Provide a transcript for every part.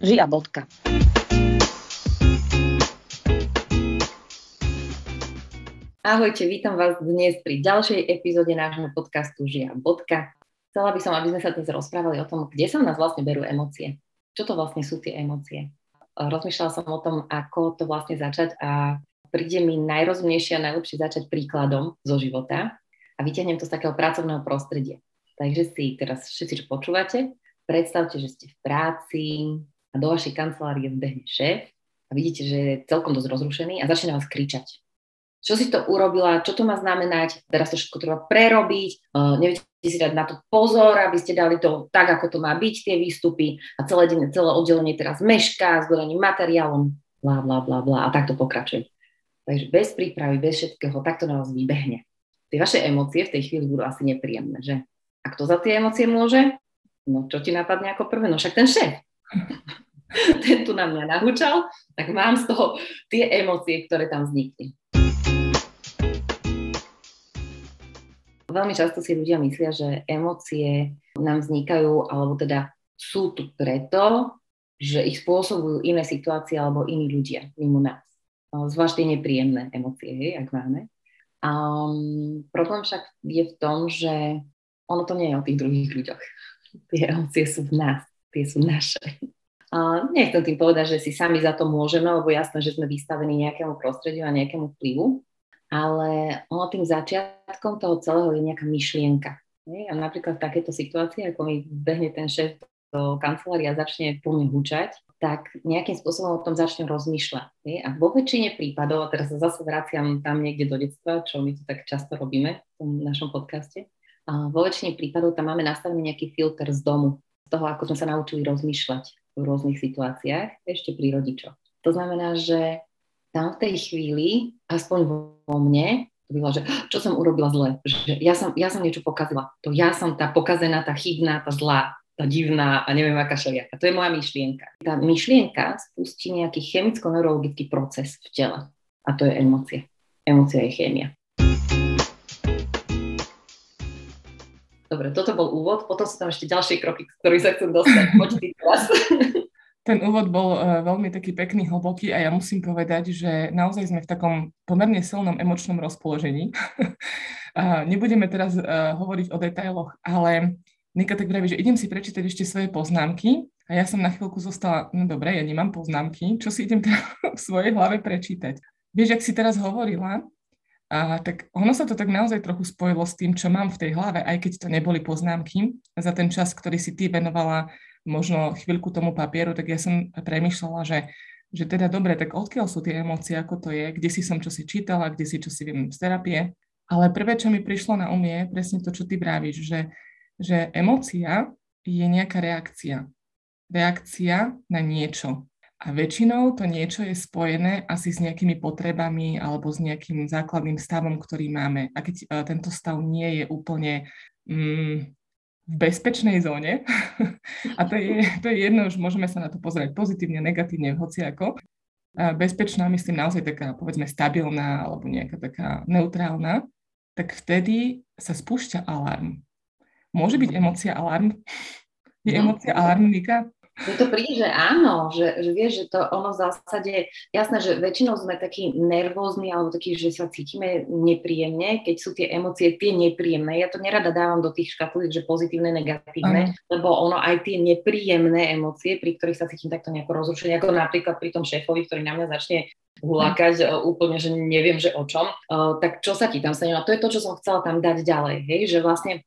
Žia bodka. Ahojte, vítam vás dnes pri ďalšej epizóde nášho podcastu Žia bodka. Chcela by som, aby sme sa dnes rozprávali o tom, kde sa nás vlastne berú emócie. Čo to vlastne sú tie emócie? Rozmýšľala som o tom, ako to vlastne začať a príde mi najrozumnejšie a najlepšie začať príkladom zo života a vyťahnem to z takého pracovného prostredia. Takže si teraz všetci, čo počúvate, predstavte, že ste v práci a do vašej kancelárie vbehne šéf a vidíte, že je celkom dosť rozrušený a začne vás kričať. Čo si to urobila, čo to má znamenať, teraz to všetko treba prerobiť, uh, neviete si dať na to pozor, aby ste dali to tak, ako to má byť, tie výstupy a celé, deň, celé oddelenie teraz mešká s dodaním materiálom, bla, bla, bla, bla a takto pokračuje. Takže bez prípravy, bez všetkého, takto na vás vybehne. Tie vaše emócie v tej chvíli budú asi nepríjemné, že? A kto za tie emócie môže? No čo ti napadne ako prvé? No však ten šéf. ten tu na mňa nahúčal, tak mám z toho tie emócie, ktoré tam vznikli. Veľmi často si ľudia myslia, že emócie nám vznikajú, alebo teda sú tu preto, že ich spôsobujú iné situácie alebo iní ľudia mimo nás. Zvlášť tie nepríjemné emócie, hej, ak máme. Um, problém však je v tom, že ono to nie je o tých druhých ľuďoch. Tie emócie sú v nás, tie sú naše. A nechcem tým povedať, že si sami za to môžeme, lebo jasné, že sme vystavení nejakému prostrediu a nejakému vplyvu, ale ono tým začiatkom toho celého je nejaká myšlienka. A napríklad v takejto situácii, ako mi behne ten šéf do kancelária a začne po mne hučať, tak nejakým spôsobom o tom začnem rozmýšľať. A vo väčšine prípadov, a teraz sa zase vraciam tam niekde do detstva, čo my tu tak často robíme v tom našom podcaste, a vo väčšine prípadov tam máme nastavený nejaký filter z domu, toho, ako sme sa naučili rozmýšľať v rôznych situáciách, ešte pri rodičoch. To znamená, že tam v tej chvíli, aspoň vo mne, to bylo, že čo som urobila zle, že ja som, ja som niečo pokazila. To ja som tá pokazená, tá chybná, tá zlá, tá divná a neviem aká šeliaka. To je moja myšlienka. Tá myšlienka spustí nejaký chemicko-neurologický proces v tele a to je emócie. Emócia je chémia. Dobre, toto bol úvod, potom sú tam ešte ďalšie kroky, z ktorých sa chcem dostať. Poď ty teraz. Ten úvod bol uh, veľmi taký pekný, hlboký a ja musím povedať, že naozaj sme v takom pomerne silnom emočnom rozpoložení. uh, nebudeme teraz uh, hovoriť o detailoch, ale Nika tak vraví, že idem si prečítať ešte svoje poznámky a ja som na chvíľku zostala, no dobre, ja nemám poznámky, čo si idem teda v svojej hlave prečítať. Vieš, ak si teraz hovorila, a tak ono sa to tak naozaj trochu spojilo s tým, čo mám v tej hlave, aj keď to neboli poznámky. Za ten čas, ktorý si ty venovala možno chvíľku tomu papieru, tak ja som premyšľala, že, že teda dobre, tak odkiaľ sú tie emócie, ako to je, kde si som čo si čítala, kde si čo si viem z terapie. Ale prvé, čo mi prišlo na umie, presne to, čo ty vravíš, že, že emócia je nejaká reakcia. Reakcia na niečo. A väčšinou to niečo je spojené asi s nejakými potrebami alebo s nejakým základným stavom, ktorý máme. A keď uh, tento stav nie je úplne mm, v bezpečnej zóne, a to je, to je jedno, už môžeme sa na to pozrieť pozitívne, negatívne, hociako, bezpečná, myslím naozaj taká, povedzme, stabilná alebo nejaká taká neutrálna, tak vtedy sa spúšťa alarm. Môže byť emocia alarm? Je no. emocia alarmnika? Mne to príde, že áno, že, že vieš, že to ono v zásade, jasné, že väčšinou sme takí nervózni alebo takí, že sa cítime nepríjemne, keď sú tie emócie tie nepríjemné. Ja to nerada dávam do tých škatulík, že pozitívne, negatívne, mm. lebo ono aj tie nepríjemné emócie, pri ktorých sa cítim takto nejako rozrušenie, ako napríklad pri tom šéfovi, ktorý na mňa začne hulákať mm. úplne, že neviem, že o čom, uh, tak čo sa ti tam stane? A to je to, čo som chcela tam dať ďalej, hej, že vlastne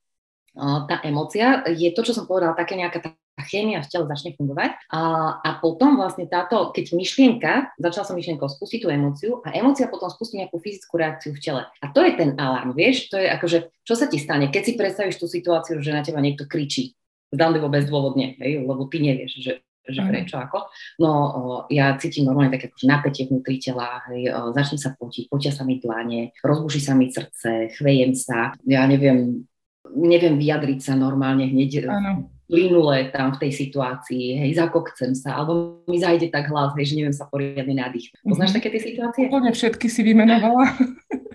tá emocia je to, čo som povedala, také nejaká tá chémia v tele začne fungovať. A, a potom vlastne táto, keď myšlienka, začala som myšlienkou spustiť tú emóciu a emócia potom spustí nejakú fyzickú reakciu v tele. A to je ten alarm, vieš, to je akože, čo sa ti stane, keď si predstavíš tú situáciu, že na teba niekto kričí, zdanlivo bezdôvodne, hej, lebo ty nevieš, že že prečo ako. No ja cítim normálne také akože napätie vnútri tela, hej, o, začne sa potiť, potia sa mi dlane, rozbuší sa mi srdce, chvejem sa, ja neviem, neviem vyjadriť sa normálne hneď ano. plynule tam v tej situácii, hej, zakokcem sa, alebo mi zajde tak hlas, hej, že neviem sa poriadne nadýchnuť. Poznáš mm-hmm. také tie situácie? Úplne všetky si vymenovala.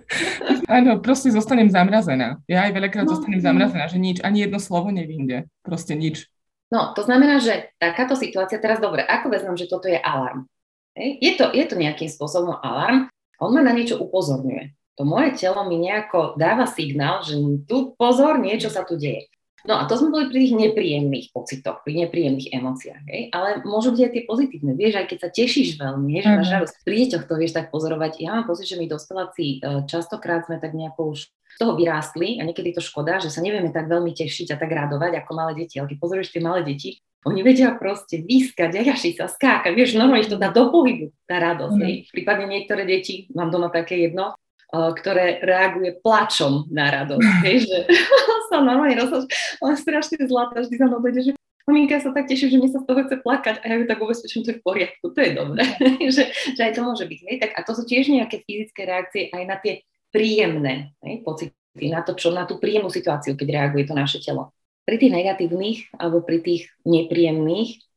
Áno, proste zostanem zamrazená. Ja aj veľakrát no, zostanem no. zamrazená, že nič, ani jedno slovo nevinde. Proste nič. No, to znamená, že takáto situácia, teraz dobre, ako vezmem, že toto je alarm? Hej? Je, to, je to nejakým spôsobom alarm, on ma na niečo upozorňuje. To moje telo mi nejako dáva signál, že tu pozor, niečo sa tu deje. No a to sme boli pri tých nepríjemných pocitoch, pri nepríjemných emóciách, hej? ale môžu byť aj tie pozitívne. Vieš, aj keď sa tešíš veľmi, že radosť, pri deťoch to vieš tak pozorovať. Ja mám pocit, že my dospeláci e, častokrát sme tak nejako už z toho vyrástli a niekedy to škoda, že sa nevieme tak veľmi tešiť a tak radovať ako malé deti. Ale keď pozrieš tie malé deti, oni vedia proste vyskať, jajašiť sa, skákať, vieš, normálne ich to dá do pohybu, tá radosť. Mm. Prípadne niektoré deti, mám doma také jedno, ktoré reaguje plačom na radosť. Hej, že sa normálne rozhodne, je strašne zlatá, vždy za mnou že maminka sa tak teší, že mi sa z toho chce plakať a ja ju tak ubezpečím, to je v poriadku, to je dobré, že, že aj to môže byť. Hej. Tak, a to sú tiež nejaké fyzické reakcie aj na tie príjemné hej, pocity, na, to, čo, na tú príjemnú situáciu, keď reaguje to naše telo. Pri tých negatívnych alebo pri tých nepríjemných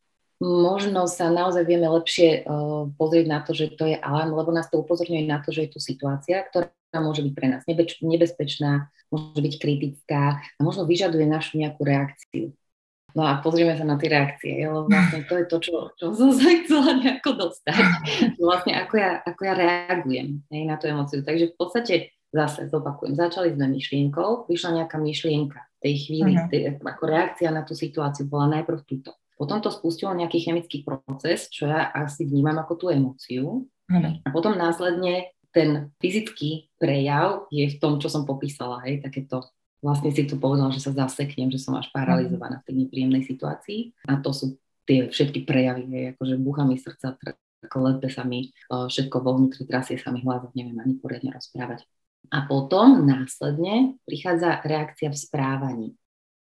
možno sa naozaj vieme lepšie uh, pozrieť na to, že to je alarm, lebo nás to upozorňuje na to, že je tu situácia, ktorá môže byť pre nás nebezpečná, môže byť kritická a možno vyžaduje našu nejakú reakciu. No a pozrieme sa na tie reakcie, lebo vlastne to je to, čo, čo som sa chcela nejako dostať. Vlastne ako ja, ako ja reagujem hej, na tú emociu. Takže v podstate zase zopakujem, začali sme myšlienkou, vyšla nejaká myšlienka v tej chvíli, uh-huh. tej, ako reakcia na tú situáciu bola najprv túto. Potom to spustilo nejaký chemický proces, čo ja asi vnímam ako tú emóciu. A potom následne ten fyzický prejav je v tom, čo som popísala, hej, takéto vlastne si tu povedala, že sa zaseknem, že som až paralizovaná v tej nepríjemnej situácii. A to sú tie všetky prejavy, hej, akože búcha mi srdca, lepe sa mi, všetko vo vnútri trasie sa mi hlava, neviem ani poriadne rozprávať. A potom následne prichádza reakcia v správaní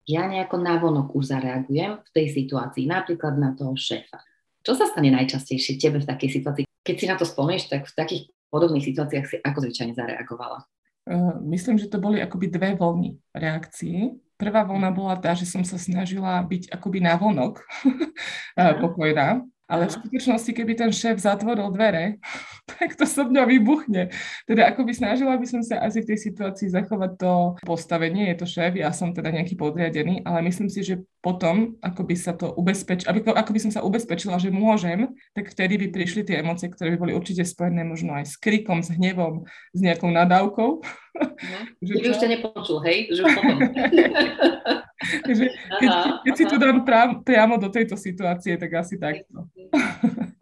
ja nejako navonok už zareagujem v tej situácii, napríklad na toho šéfa. Čo sa stane najčastejšie tebe v takej situácii? Keď si na to spomíš, tak v takých podobných situáciách si ako zvyčajne zareagovala? Uh, myslím, že to boli akoby dve vlny reakcií. Prvá vlna bola tá, že som sa snažila byť akoby navonok pokojná, ale v skutočnosti, keby ten šéf zatvoril dvere, tak to so mňa vybuchne. Teda ako by snažila by som sa asi v tej situácii zachovať to postavenie, je to šéf, ja som teda nejaký podriadený, ale myslím si, že potom, ako by sa to ubezpeč, aby, ako by som sa ubezpečila, že môžem, tak vtedy by prišli tie emócie, ktoré by boli určite spojené možno aj s krikom, s hnevom, s nejakou nadávkou. No, že by už ťa nepočul, hej? Že potom. Takže keď, keď si to dám prám, priamo do tejto situácie, tak asi takto.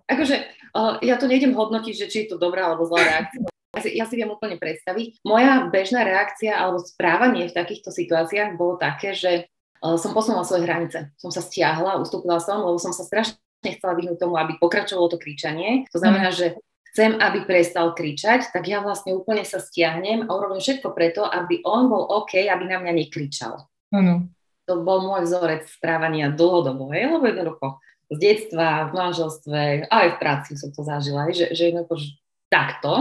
Akože uh, ja to nejdem hodnotiť, že či je to dobrá alebo zlá reakcia. Ja si, ja si viem úplne predstaviť. Moja bežná reakcia alebo správanie v takýchto situáciách bolo také, že uh, som posunula svoje hranice. Som sa stiahla, ustúpila som, lebo som sa strašne chcela vyhnúť tomu, aby pokračovalo to kričanie. To znamená, mm. že chcem, aby prestal kričať, tak ja vlastne úplne sa stiahnem a urobím všetko preto, aby on bol OK, aby na mňa nekričal. Ano to bol môj vzorec správania dlhodobo, hej, lebo jednoducho z detstva, v manželstve, aj v práci som to zažila, hej, že, že jednoducho že takto.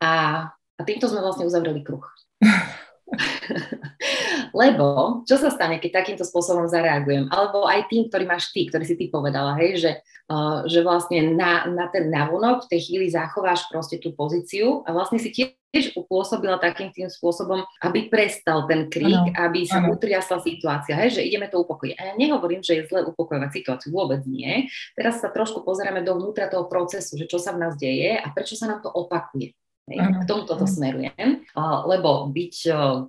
A, a týmto sme vlastne uzavreli kruh. Lebo čo sa stane, keď takýmto spôsobom zareagujem? Alebo aj tým, ktorý máš ty, ktorý si ty povedala, hej, že, uh, že vlastne na, na ten navonok v tej chvíli zachováš proste tú pozíciu a vlastne si tiež upôsobila takým tým spôsobom, aby prestal ten krík, ano. aby sa ano. utriasla situácia, hej, že ideme to upokojiť. A ja nehovorím, že je zle upokojovať situáciu, vôbec nie. Teraz sa trošku pozrieme dovnútra toho procesu, že čo sa v nás deje a prečo sa nám to opakuje. K tomuto to smerujem, lebo byť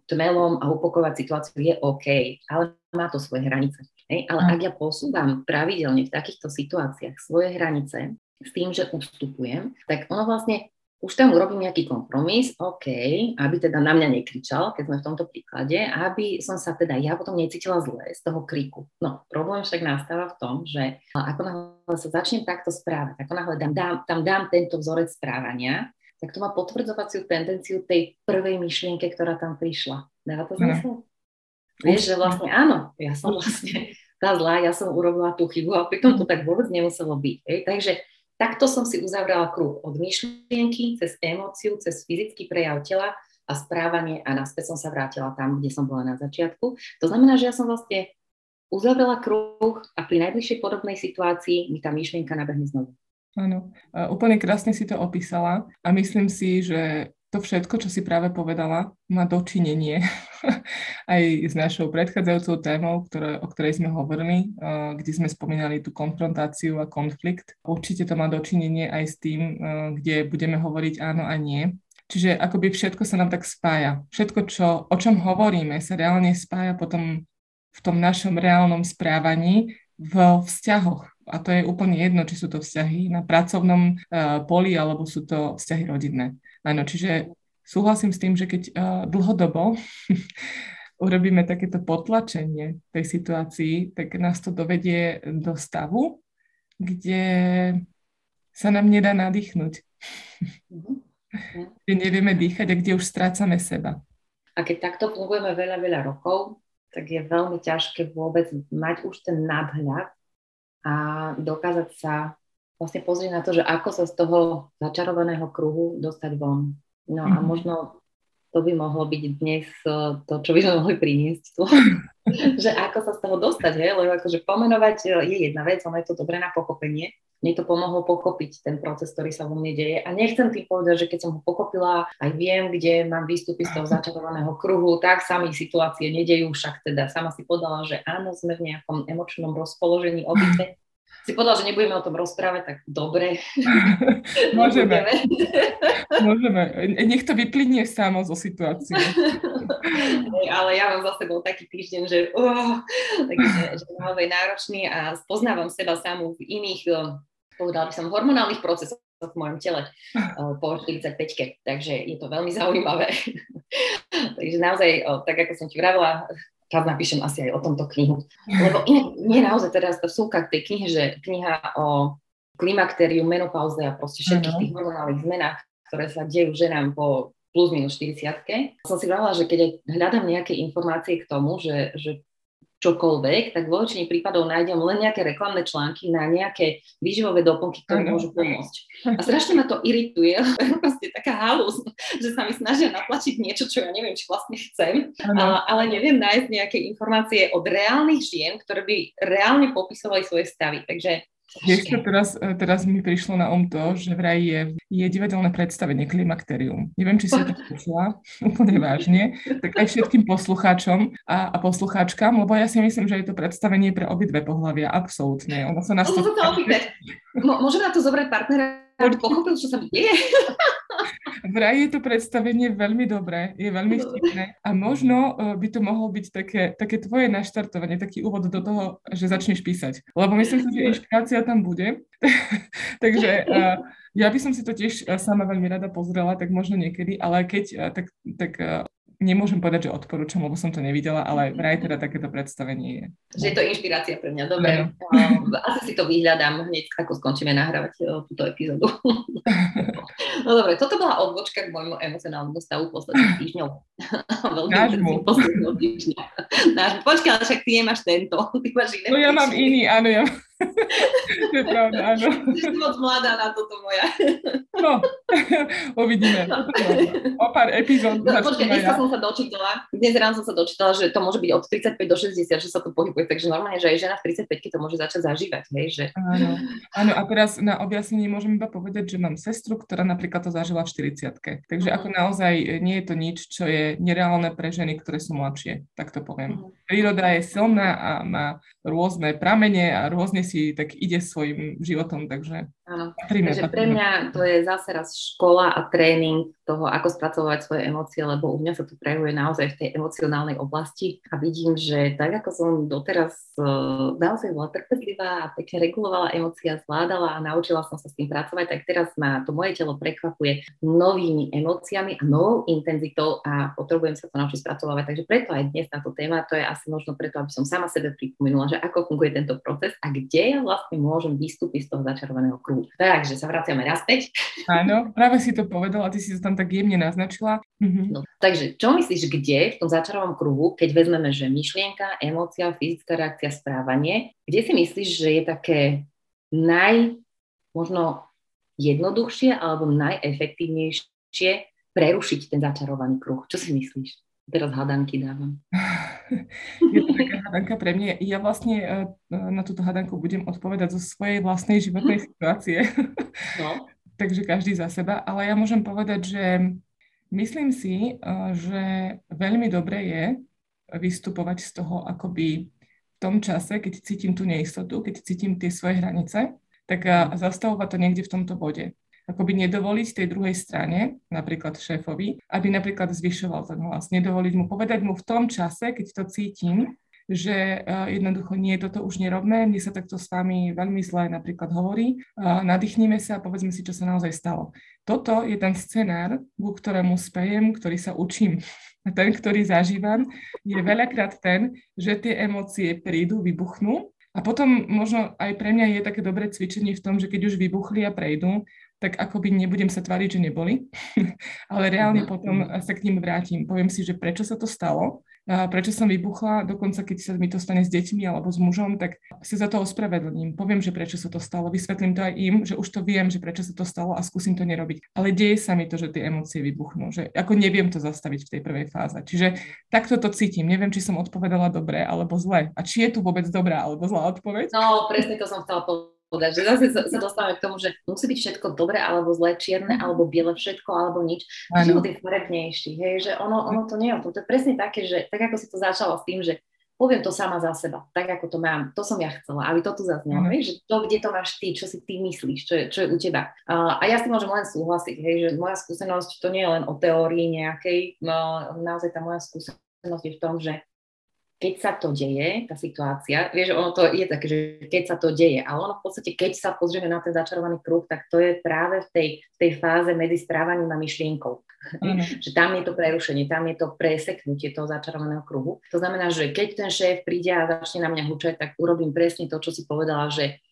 tmelom a upokojovať situáciu je OK, ale má to svoje hranice. Ale ak ja posúvam pravidelne v takýchto situáciách svoje hranice s tým, že ustupujem, tak ono vlastne už tam urobím nejaký kompromis, OK, aby teda na mňa nekričal, keď sme v tomto príklade, aby som sa teda ja potom necítila zle z toho kriku. No, problém však nastáva v tom, že ako náhle sa začnem takto správať, ako náhle dám, dám, tam dám tento vzorec správania, tak to má potvrdzovaciu tendenciu tej prvej myšlienke, ktorá tam prišla. Dáva to zmysel? Vieš, že vlastne áno, ja som vlastne tá zlá, ja som urobila tú chybu a pritom to tak vôbec nemuselo byť. Hej? Takže takto som si uzavrela kruh od myšlienky cez emóciu, cez fyzický prejav tela a správanie a naspäť som sa vrátila tam, kde som bola na začiatku. To znamená, že ja som vlastne uzavrela kruh a pri najbližšej podobnej situácii mi tá myšlienka nabehne znovu. Áno, úplne krásne si to opísala a myslím si, že to všetko, čo si práve povedala, má dočinenie aj s našou predchádzajúcou témou, ktoré, o ktorej sme hovorili, kde sme spomínali tú konfrontáciu a konflikt. Určite to má dočinenie aj s tým, kde budeme hovoriť áno a nie. Čiže akoby všetko sa nám tak spája. Všetko, čo, o čom hovoríme, sa reálne spája potom v tom našom reálnom správaní v vzťahoch. A to je úplne jedno, či sú to vzťahy na pracovnom uh, poli alebo sú to vzťahy rodinné. Áno, čiže súhlasím s tým, že keď uh, dlhodobo urobíme takéto potlačenie tej situácii, tak nás to dovedie do stavu, kde sa nám nedá nadýchnuť. Kde nevieme dýchať a kde už strácame seba. A keď takto fungujeme veľa, veľa rokov, tak je veľmi ťažké vôbec mať už ten nadhľad a dokázať sa vlastne pozrieť na to, že ako sa z toho začarovaného kruhu dostať von. No mm-hmm. a mhm. možno to by mohlo byť dnes eh, to, čo by sme mohli priniesť tu. že ako sa z toho dostať, hej? lebo akože pomenovať eh, je jedna vec, ono je to dobré na pochopenie. Mne to pomohlo pochopiť ten proces, ktorý sa vo mne deje. A nechcem tým povedať, že keď som ho pochopila, aj viem, kde mám výstupy z toho začarovaného kruhu, tak sa mi situácie nedejú, však teda sama si podala, že áno, sme v nejakom emočnom rozpoložení obidve si povedal, že nebudeme o tom rozprávať, tak dobre. Môžeme. Môžeme. Nech to vyplynie samo zo situácie. Ale ja mám za sebou taký týždeň, že, uh, taký, že naozaj náročný a spoznávam seba samú v iných, eh, povedala by som, hormonálnych procesoch v mojom tele uh, po 45-ke. Takže je to veľmi zaujímavé. Takže naozaj, uh, tak ako som ti vravila, raz napíšem asi aj o tomto knihu. Lebo inak, nie naozaj teraz v súkach tej knihy, že kniha o klimakteriu, menopauze a proste všetkých tých hormonálnych zmenách, ktoré sa dejú ženám po plus minus 40 Som si vravila, že keď aj hľadám nejaké informácie k tomu, že, že čokoľvek, tak vo väčšine prípadov nájdem len nejaké reklamné články na nejaké výživové doplnky, ktoré môžu pomôcť. A strašne ma to irituje, proste taká halus, že sa mi snažia natlačiť niečo, čo ja neviem, či vlastne chcem, a, ale neviem nájsť nejaké informácie od reálnych žien, ktoré by reálne popisovali svoje stavy. Takže ešte teraz, e, teraz mi prišlo na om to, že vraj je, je divadelné predstavenie Klimakterium. Neviem, či si to počula úplne vážne, tak aj všetkým poslucháčom a, a poslucháčkam, lebo ja si myslím, že je to predstavenie pre obidve pohľavia, absolútne. Ono sa nás to... Môžeme na to zobrať partnera pochopil, čo sa mi deje. Vraj je to predstavenie veľmi dobré, je veľmi vtipné a možno uh, by to mohlo byť také, také tvoje naštartovanie, taký úvod do toho, že začneš písať. Lebo myslím si, že inšpirácia tam bude. Takže uh, ja by som si to tiež uh, sama veľmi rada pozrela, tak možno niekedy, ale keď, tak, tak nemôžem povedať, že odporúčam, lebo som to nevidela, ale vraj teda takéto predstavenie je. Že je to inšpirácia pre mňa, dobre. No. Asi si to vyhľadám hneď, ako skončíme nahrávať e, túto epizódu. no dobre, toto bola odbočka k môjmu emocionálnemu stavu posledných týždňov. Nášmu. Nášmu. Počkaj, ale však ty nemáš tento. Ty máš iné. No ja mám iný, áno, ja to je pravda, áno. Ty moc mladá na toto moja. No, uvidíme. No, o pár epizód. No, počkaj, dnes ja. som sa dočítala, dnes ráno som sa dočítala, že to môže byť od 35 do 60, že sa to pohybuje, takže normálne, že aj žena v 35 to môže začať zažívať, hej, že... Áno, áno, a teraz na objasnenie môžem iba povedať, že mám sestru, ktorá napríklad to zažila v 40 Takže uh-huh. ako naozaj nie je to nič, čo je nereálne pre ženy, ktoré sú mladšie, tak to poviem. Uh-huh. Príroda je silná a má rôzne pramene a rôzne si tak ide svojim životom, takže... Áno, takže pre mňa to je zase raz škola a tréning toho, ako spracovať svoje emócie, lebo u mňa sa to prejavuje naozaj v tej emocionálnej oblasti a vidím, že tak ako som doteraz uh, naozaj bola trpezlivá a pekne regulovala emócia, zvládala a naučila som sa s tým pracovať, tak teraz ma to moje telo prekvapuje novými emóciami a novou intenzitou a potrebujem sa to naučiť spracovať. Takže preto aj dnes táto téma, to je asi možno preto, aby som sama sebe pripomenula, že ako funguje tento proces a kde ja vlastne môžem vystúpiť z toho začarovaného kruhu. Takže sa vraciame naspäť. Áno, práve si to povedala, ty si to tam tak jemne naznačila. Mhm. No, takže čo myslíš, kde v tom začarovanom kruhu, keď vezmeme, že myšlienka, emócia, fyzická reakcia, správanie, kde si myslíš, že je také naj, možno jednoduchšie alebo najefektívnejšie prerušiť ten začarovaný kruh? Čo si myslíš? Teraz hadanky dávam. Je to taká hadanka pre mňa. Ja vlastne e, na túto hadanku budem odpovedať zo svojej vlastnej životnej situácie. No. Takže každý za seba. Ale ja môžem povedať, že Myslím si, že veľmi dobre je vystupovať z toho akoby v tom čase, keď cítim tú neistotu, keď cítim tie svoje hranice, tak zastavovať to niekde v tomto bode. Akoby nedovoliť tej druhej strane, napríklad šéfovi, aby napríklad zvyšoval ten hlas. Nedovoliť mu, povedať mu v tom čase, keď to cítim, že uh, jednoducho nie, toto už nerobme, mne sa takto s vami veľmi zle napríklad hovorí, uh, nadýchnime sa a povedzme si, čo sa naozaj stalo. Toto je ten scenár, ku ktorému spejem, ktorý sa učím. A ten, ktorý zažívam, je veľakrát ten, že tie emócie prídu, vybuchnú a potom možno aj pre mňa je také dobré cvičenie v tom, že keď už vybuchli a prejdú, tak akoby nebudem sa tváriť, že neboli, ale reálne mhm, potom mhm. sa k ním vrátim. Poviem si, že prečo sa to stalo, prečo som vybuchla, dokonca keď sa mi to stane s deťmi alebo s mužom, tak si za to ospravedlním. Poviem, že prečo sa to stalo, vysvetlím to aj im, že už to viem, že prečo sa to stalo a skúsim to nerobiť. Ale deje sa mi to, že tie emócie vybuchnú, že ako neviem to zastaviť v tej prvej fáze. Čiže takto to cítim. Neviem, či som odpovedala dobre alebo zle. A či je tu vôbec dobrá alebo zlá odpoveď? No, presne to som chcela povedať povedať, že zase sa, dostávame k tomu, že musí byť všetko dobré alebo zlé, čierne mhm. alebo biele, všetko alebo nič. Život je farebnejší, hej, že ono, ono to nie je to. To je presne také, že tak ako si to začalo s tým, že poviem to sama za seba, tak ako to mám, to som ja chcela, aby to tu zaznelo, mm. že to, kde to máš ty, čo si ty myslíš, čo je, čo je u teba. Uh, a ja si môžem len súhlasiť, hej, že moja skúsenosť to nie je len o teórii nejakej, no, naozaj tá moja skúsenosť je v tom, že keď sa to deje, tá situácia, vieš, ono to je také, že keď sa to deje, ale ono v podstate, keď sa pozrieme na ten začarovaný kruh, tak to je práve v tej, v tej fáze medzi správaním a myšlienkou. Mm. že tam je to prerušenie, tam je to preseknutie toho začarovaného kruhu. To znamená, že keď ten šéf príde a začne na mňa hučať, tak urobím presne to, čo si povedala, že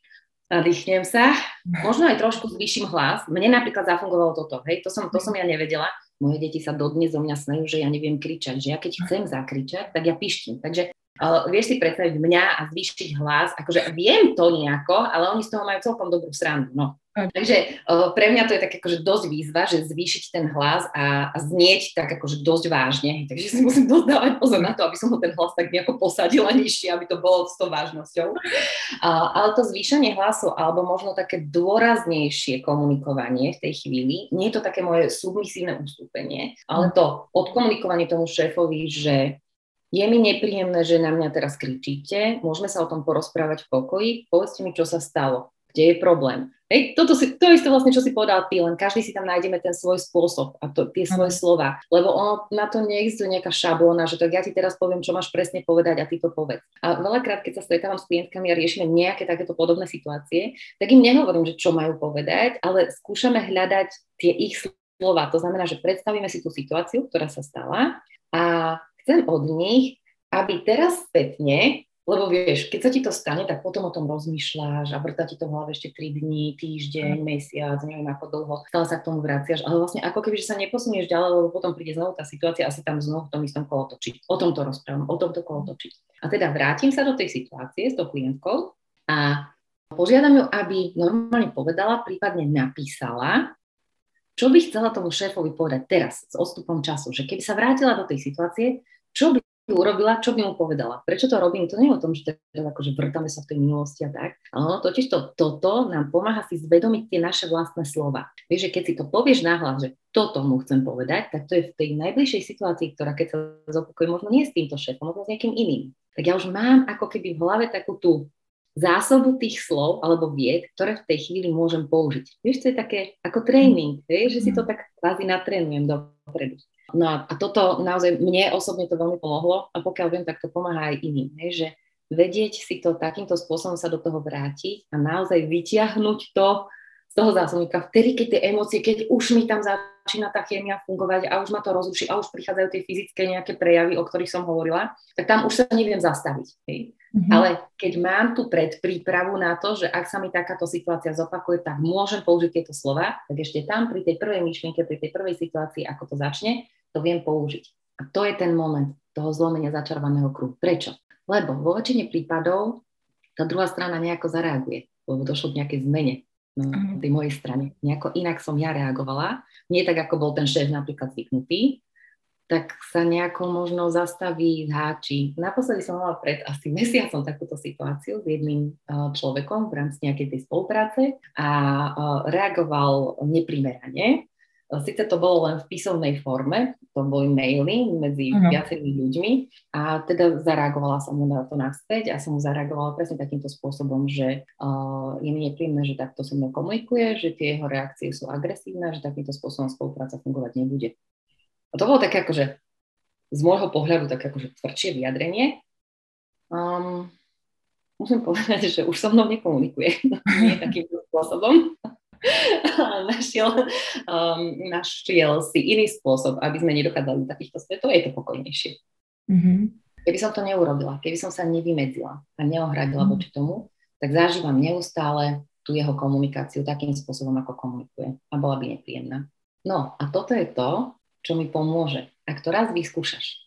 nadýchnem sa, možno aj trošku zvýšim hlas. Mne napríklad zafungovalo toto, hej, to som, to som ja nevedela, moje deti sa dodnes zo mňa smejú, že ja neviem kričať, že ja keď chcem zakričať, tak ja pištím. Takže uh, vieš si predstaviť mňa a zvýšiť hlas, akože viem to nejako, ale oni z toho majú celkom dobrú srandu. No. Takže pre mňa to je tak akože dosť výzva, že zvýšiť ten hlas a, a znieť tak akože dosť vážne. Takže si musím dosť dávať pozor na to, aby som ho ten hlas tak nejako posadila nižšie, aby to bolo s tou vážnosťou. Uh, ale to zvýšenie hlasu alebo možno také dôraznejšie komunikovanie v tej chvíli, nie je to také moje submisívne ustúpenie, ale to odkomunikovanie tomu šéfovi, že je mi nepríjemné, že na mňa teraz kričíte, môžeme sa o tom porozprávať v pokoji, povedzte mi, čo sa stalo kde je problém. Hej, toto si, to isté vlastne, čo si povedal ty, len každý si tam nájdeme ten svoj spôsob a to, tie svoje mm. slova, lebo ono, na to neexistuje nejaká šablóna, že tak ja ti teraz poviem, čo máš presne povedať a ty to povedz. A veľakrát, keď sa stretávam s klientkami a riešime nejaké takéto podobné situácie, tak im nehovorím, že čo majú povedať, ale skúšame hľadať tie ich slova. To znamená, že predstavíme si tú situáciu, ktorá sa stala a chcem od nich, aby teraz spätne lebo vieš, keď sa ti to stane, tak potom o tom rozmýšľaš a vrta ti to v hlave ešte 3 dní, týždeň, mesiac, neviem ako dlho, stále sa k tomu vraciaš, ale vlastne ako keby, že sa neposunieš ďalej, lebo potom príde znovu tá situácia a si tam znovu v tom istom kolotočí. O tom to rozprávam, o tomto kolotočí. A teda vrátim sa do tej situácie s tou klientkou a požiadam ju, aby normálne povedala, prípadne napísala, čo by chcela tomu šéfovi povedať teraz s odstupom času, že keby sa vrátila do tej situácie, čo by urobila, čo by mu povedala. Prečo to robím? To nie je o tom, že teraz akože vrtame sa v tej minulosti a tak. Ale ono totiž to, toto nám pomáha si zvedomiť tie naše vlastné slova. Vieš, že keď si to povieš náhlas, že toto mu chcem povedať, tak to je v tej najbližšej situácii, ktorá keď sa zopakuje, možno nie s týmto šéfom, možno s nejakým iným. Tak ja už mám ako keby v hlave takú tú zásobu tých slov alebo vied, ktoré v tej chvíli môžem použiť. Vieš, to je také ako tréning, vieš, že si to tak kvázi natrénujem dopredu. No a, a toto naozaj mne osobne to veľmi pomohlo a pokiaľ viem, tak to pomáha aj iným, hej, že vedieť si to takýmto spôsobom sa do toho vrátiť a naozaj vyťahnuť to z toho zásobníka vtedy, keď tie emócie, keď už mi tam začína tá chémia fungovať a už ma to rozruší a už prichádzajú tie fyzické nejaké prejavy, o ktorých som hovorila, tak tam už sa neviem zastaviť. Hej. Mm-hmm. Ale keď mám tu predprípravu na to, že ak sa mi takáto situácia zopakuje, tak môžem použiť tieto slova, tak ešte tam pri tej prvej myšlienke, pri tej prvej situácii, ako to začne, to viem použiť. A to je ten moment toho zlomenia začarovaného kruhu. Prečo? Lebo vo väčšine prípadov tá druhá strana nejako zareaguje, lebo došlo k nejakej zmene na tej mojej strane. Nejako inak som ja reagovala, nie tak, ako bol ten šéf napríklad zvyknutý, tak sa nejako možno zastaví, zháči. Naposledy som mala pred asi mesiacom takúto situáciu s jedným človekom v rámci nejakej tej spolupráce a reagoval neprimerane Sice to bolo len v písomnej forme, to boli maily medzi uh-huh. viacerými ľuďmi a teda zareagovala som mu na to naspäť a som mu zareagovala presne takýmto spôsobom, že uh, je mi nepríjemné, že takto so mnou komunikuje, že tie jeho reakcie sú agresívne, že takýmto spôsobom spolupráca fungovať nebude. A to bolo také akože z môjho pohľadu také akože tvrdšie vyjadrenie. Um, musím povedať, že už so mnou nekomunikuje nie takýmto spôsobom. našiel, um, našiel si iný spôsob, aby sme nedokázali do takýchto svetov, je to pokojnejšie. Mm-hmm. Keby som to neurobila, keby som sa nevymedzila a neohradila mm-hmm. voči tomu, tak zažívam neustále tú jeho komunikáciu takým spôsobom, ako komunikuje a bola by nepríjemná. No a toto je to, čo mi pomôže. Ak to raz vyskúšaš,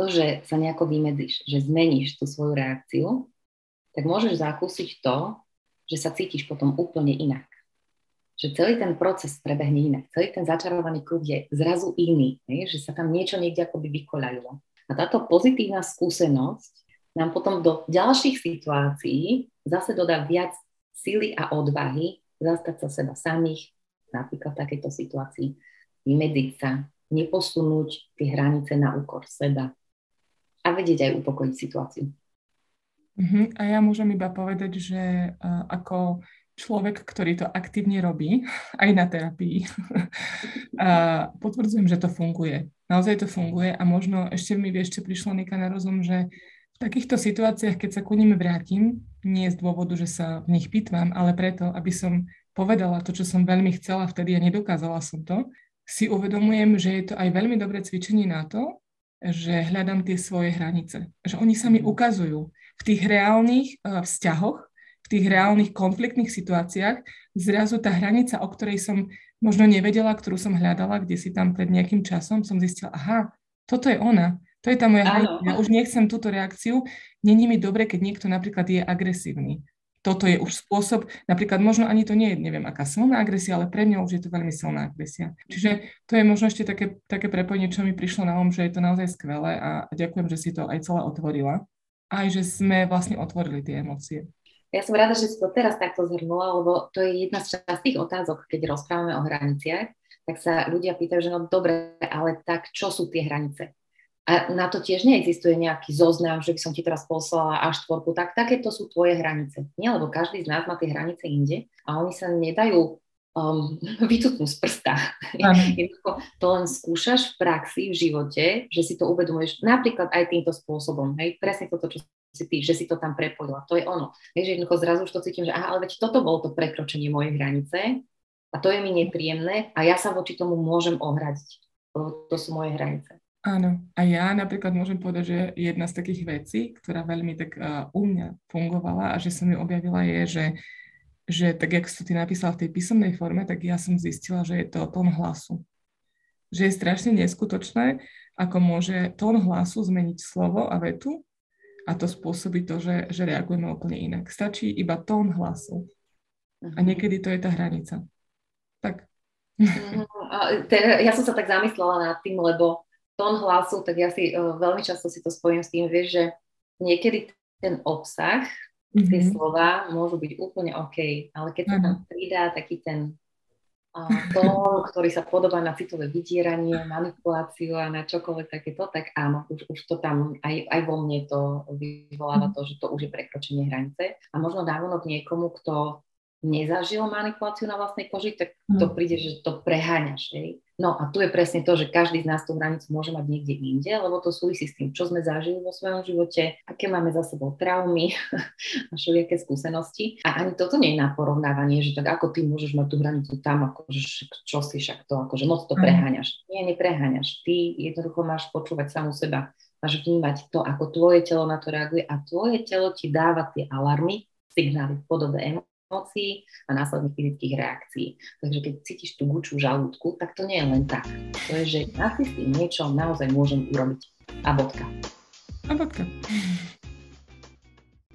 to, že sa nejako vymedzíš, že zmeníš tú svoju reakciu, tak môžeš zakúsiť to, že sa cítiš potom úplne inak že celý ten proces prebehne inak. Celý ten začarovaný kruh je zrazu iný, ne? že sa tam niečo niekde akoby vykoľajilo. A táto pozitívna skúsenosť nám potom do ďalších situácií zase dodá viac sily a odvahy zastať sa seba samých, napríklad v takejto situácii, vymedziť sa, neposunúť tie hranice na úkor seba a vedieť aj upokojiť situáciu. Uh-huh. A ja môžem iba povedať, že uh, ako človek, ktorý to aktívne robí, aj na terapii. a potvrdzujem, že to funguje. Naozaj to funguje a možno ešte mi ešte prišlo Nika na rozum, že v takýchto situáciách, keď sa ku nim vrátim, nie z dôvodu, že sa v nich pýtvam, ale preto, aby som povedala to, čo som veľmi chcela vtedy a nedokázala som to, si uvedomujem, že je to aj veľmi dobré cvičenie na to, že hľadám tie svoje hranice. Že oni sa mi ukazujú v tých reálnych uh, vzťahoch, tých reálnych konfliktných situáciách zrazu tá hranica, o ktorej som možno nevedela, ktorú som hľadala, kde si tam pred nejakým časom, som zistila, aha, toto je ona, to je tá moja hranica, ja už nechcem túto reakciu, není mi dobre, keď niekto napríklad je agresívny. Toto je už spôsob, napríklad možno ani to nie je, neviem, aká silná agresia, ale pre mňa už je to veľmi silná agresia. Čiže to je možno ešte také, také prepojenie, čo mi prišlo na um, že je to naozaj skvelé a ďakujem, že si to aj celé otvorila. Aj, že sme vlastne otvorili tie emócie. Ja som rada, že si to teraz takto zhrnula, lebo to je jedna z častých otázok, keď rozprávame o hraniciach, tak sa ľudia pýtajú, že no dobre, ale tak čo sú tie hranice? A na to tiež neexistuje nejaký zoznam, že by som ti teraz poslala až štvorku, tak takéto sú tvoje hranice. Nie, lebo každý z nás má tie hranice inde a oni sa nedajú um, vycutnú z prsta. Jednoducho to len skúšaš v praxi, v živote, že si to uvedomuješ napríklad aj týmto spôsobom. Hej, presne toto, čo ty, že si to tam prepojila. To je ono. Vieš, jednoducho zrazu už to cítim, že aha, ale veď toto bolo to prekročenie mojej hranice a to je mi nepríjemné a ja sa voči tomu môžem ohradiť, to sú moje hranice. Áno, a ja napríklad môžem povedať, že jedna z takých vecí, ktorá veľmi tak uh, u mňa fungovala a že som ju objavila je, že, že tak, jak si ty napísala v tej písomnej forme, tak ja som zistila, že je to tón hlasu. Že je strašne neskutočné, ako môže tón hlasu zmeniť slovo a vetu a to spôsobí to, že, že reagujeme úplne inak. Stačí iba tón hlasu. A mhm. niekedy to je tá hranica. Tak. Mhm. Ja som sa tak zamyslela nad tým, lebo tón hlasu, tak ja si uh, veľmi často si to spojím s tým, vieš, že niekedy ten obsah, mm-hmm. tie slova môžu byť úplne OK, ale keď sa tam pridá taký ten tón, ktorý sa podobá na citové vydieranie, manipuláciu a na čokoľvek takéto, tak áno, už, už to tam, aj, aj vo mne to vyvoláva mhm. to, že to už je prekročenie hranice. A možno návonok niekomu, kto nezažil manipuláciu na vlastnej koži, tak to mhm. príde, že to preháňaš. Hej? No a tu je presne to, že každý z nás tú hranicu môže mať niekde inde, lebo to súvisí s tým, čo sme zažili vo svojom živote, aké máme za sebou traumy a všelijaké skúsenosti. A ani toto nie je na porovnávanie, že tak ako ty môžeš mať tú hranicu tam, akože čo si však to, akože moc to mhm. preháňaš. Nie, nepreháňaš. Ty jednoducho máš počúvať samú seba. Máš vnímať to, ako tvoje telo na to reaguje a tvoje telo ti dáva tie alarmy, signály v podobe emócií a následných fyzických reakcií. Takže keď cítiš tú guču v žalúdku, tak to nie je len tak. To je, že ja s tým niečo naozaj môžem urobiť. A bodka. A bodka.